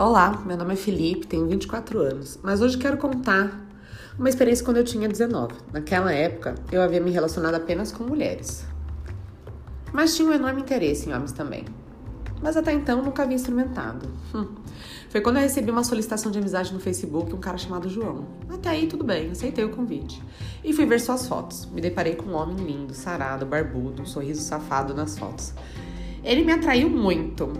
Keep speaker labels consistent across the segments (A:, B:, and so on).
A: Olá, meu nome é Felipe, tenho 24 anos, mas hoje quero contar uma experiência quando eu tinha 19. Naquela época, eu havia me relacionado apenas com mulheres, mas tinha um enorme interesse em homens também. Mas até então nunca havia experimentado. Hum. Foi quando eu recebi uma solicitação de amizade no Facebook, um cara chamado João. Até aí tudo bem, aceitei o convite. E fui ver suas fotos. Me deparei com um homem lindo, sarado, barbudo, um sorriso safado nas fotos. Ele me atraiu muito.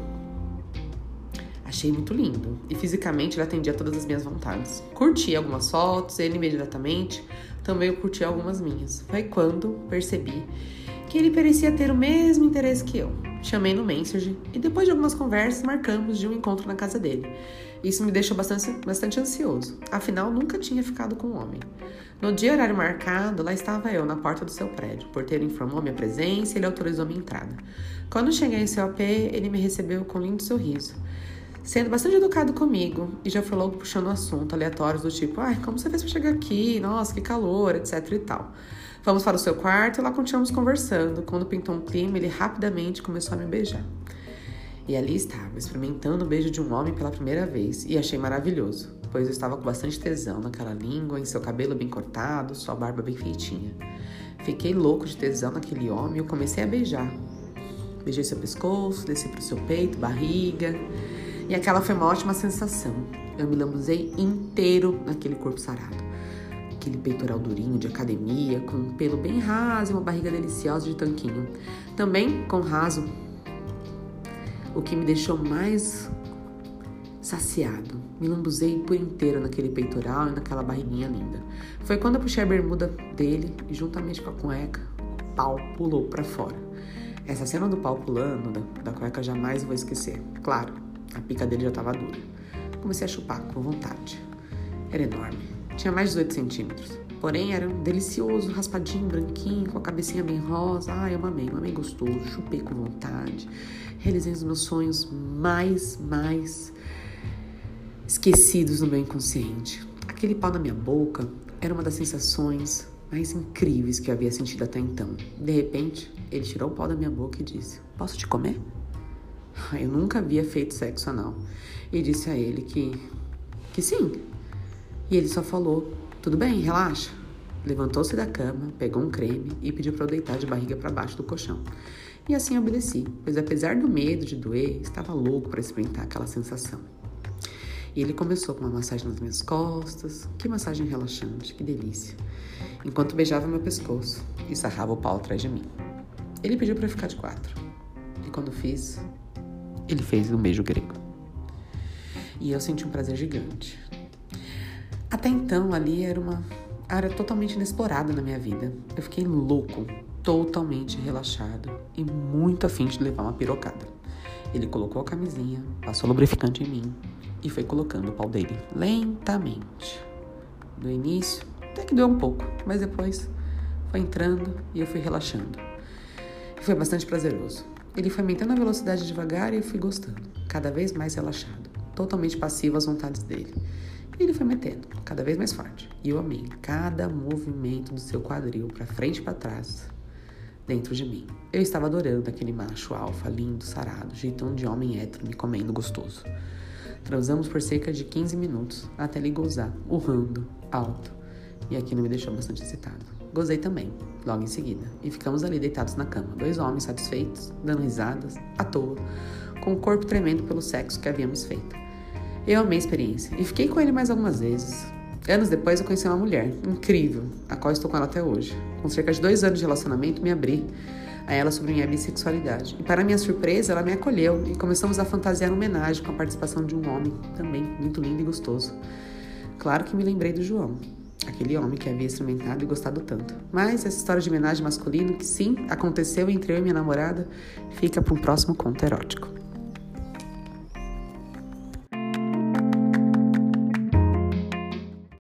A: Achei muito lindo e fisicamente ele atendia todas as minhas vontades. Curti algumas fotos, ele imediatamente também curti algumas minhas. Foi quando percebi que ele parecia ter o mesmo interesse que eu. Chamei no Messenger e depois de algumas conversas marcamos de um encontro na casa dele. Isso me deixou bastante, bastante ansioso, afinal nunca tinha ficado com um homem. No dia horário marcado, lá estava eu na porta do seu prédio. O porteiro informou minha presença e ele autorizou minha entrada. Quando cheguei em seu AP, ele me recebeu com um lindo sorriso sendo bastante educado comigo e já foi logo puxando assunto aleatórios do tipo, ai, como você fez para chegar aqui? Nossa, que calor, etc e tal. Fomos para o seu quarto e lá continuamos conversando. Quando pintou um clima, ele rapidamente começou a me beijar. E ali estava, experimentando o beijo de um homem pela primeira vez, e achei maravilhoso, pois eu estava com bastante tesão naquela língua, em seu cabelo bem cortado, sua barba bem feitinha. Fiquei louco de tesão naquele homem e eu comecei a beijar. Beijei seu pescoço, desci para o seu peito, barriga, e aquela foi uma ótima sensação. Eu me lambuzei inteiro naquele corpo sarado aquele peitoral durinho de academia, com um pelo bem raso e uma barriga deliciosa de tanquinho. Também com raso, o que me deixou mais saciado. Me lambuzei por inteiro naquele peitoral e naquela barriguinha linda. Foi quando eu puxei a bermuda dele e, juntamente com a cueca, o pau pulou para fora. Essa cena do pau pulando da, da cueca jamais vou esquecer. Claro, a pica dele já estava dura. Comecei a chupar com vontade. Era enorme. Tinha mais de 18 centímetros. Porém, era um delicioso, raspadinho, branquinho, com a cabecinha bem rosa. Ah, eu amei, eu amei gostoso, chupei com vontade. Realizei os meus sonhos mais, mais esquecidos no meu inconsciente. Aquele pau na minha boca era uma das sensações mais incríveis que eu havia sentido até então. De repente, ele tirou o pau da minha boca e disse: Posso te comer? Eu nunca havia feito sexo anal. E disse a ele que, que sim, e ele só falou: Tudo bem, relaxa. Levantou-se da cama, pegou um creme e pediu para eu deitar de barriga para baixo do colchão. E assim obedeci, pois apesar do medo de doer, estava louco para experimentar aquela sensação. E ele começou com uma massagem nas minhas costas, que massagem relaxante, que delícia, enquanto beijava meu pescoço e sarrava o pau atrás de mim. Ele pediu para ficar de quatro, e quando fiz, ele fez um beijo grego. E eu senti um prazer gigante. Até então, ali era uma área totalmente inexplorada na minha vida. Eu fiquei louco, totalmente relaxado e muito afim de levar uma pirocada. Ele colocou a camisinha, passou lubrificante em mim e foi colocando o pau dele lentamente. No início, até que doeu um pouco, mas depois foi entrando e eu fui relaxando. Foi bastante prazeroso. Ele foi aumentando a velocidade devagar e eu fui gostando, cada vez mais relaxado, totalmente passivo às vontades dele. E ele foi metendo, cada vez mais forte. E eu amei cada movimento do seu quadril, para frente e para trás, dentro de mim. Eu estava adorando aquele macho alfa, lindo, sarado, jeitão de homem hétero, me comendo gostoso. Transamos por cerca de 15 minutos, até ele gozar, urrando, alto. E aquilo me deixou bastante excitado. Gozei também, logo em seguida, e ficamos ali deitados na cama, dois homens satisfeitos, dando risadas, à toa, com o corpo tremendo pelo sexo que havíamos feito. Eu amei a experiência e fiquei com ele mais algumas vezes. Anos depois eu conheci uma mulher incrível, a qual estou com ela até hoje. Com cerca de dois anos de relacionamento, me abri a ela sobre minha bissexualidade. E para minha surpresa, ela me acolheu e começamos a fantasiar homenagem com a participação de um homem também muito lindo e gostoso. Claro que me lembrei do João, aquele homem que havia experimentado e gostado tanto. Mas essa história de homenagem masculino, que sim, aconteceu entre eu e minha namorada, fica para um próximo conto erótico.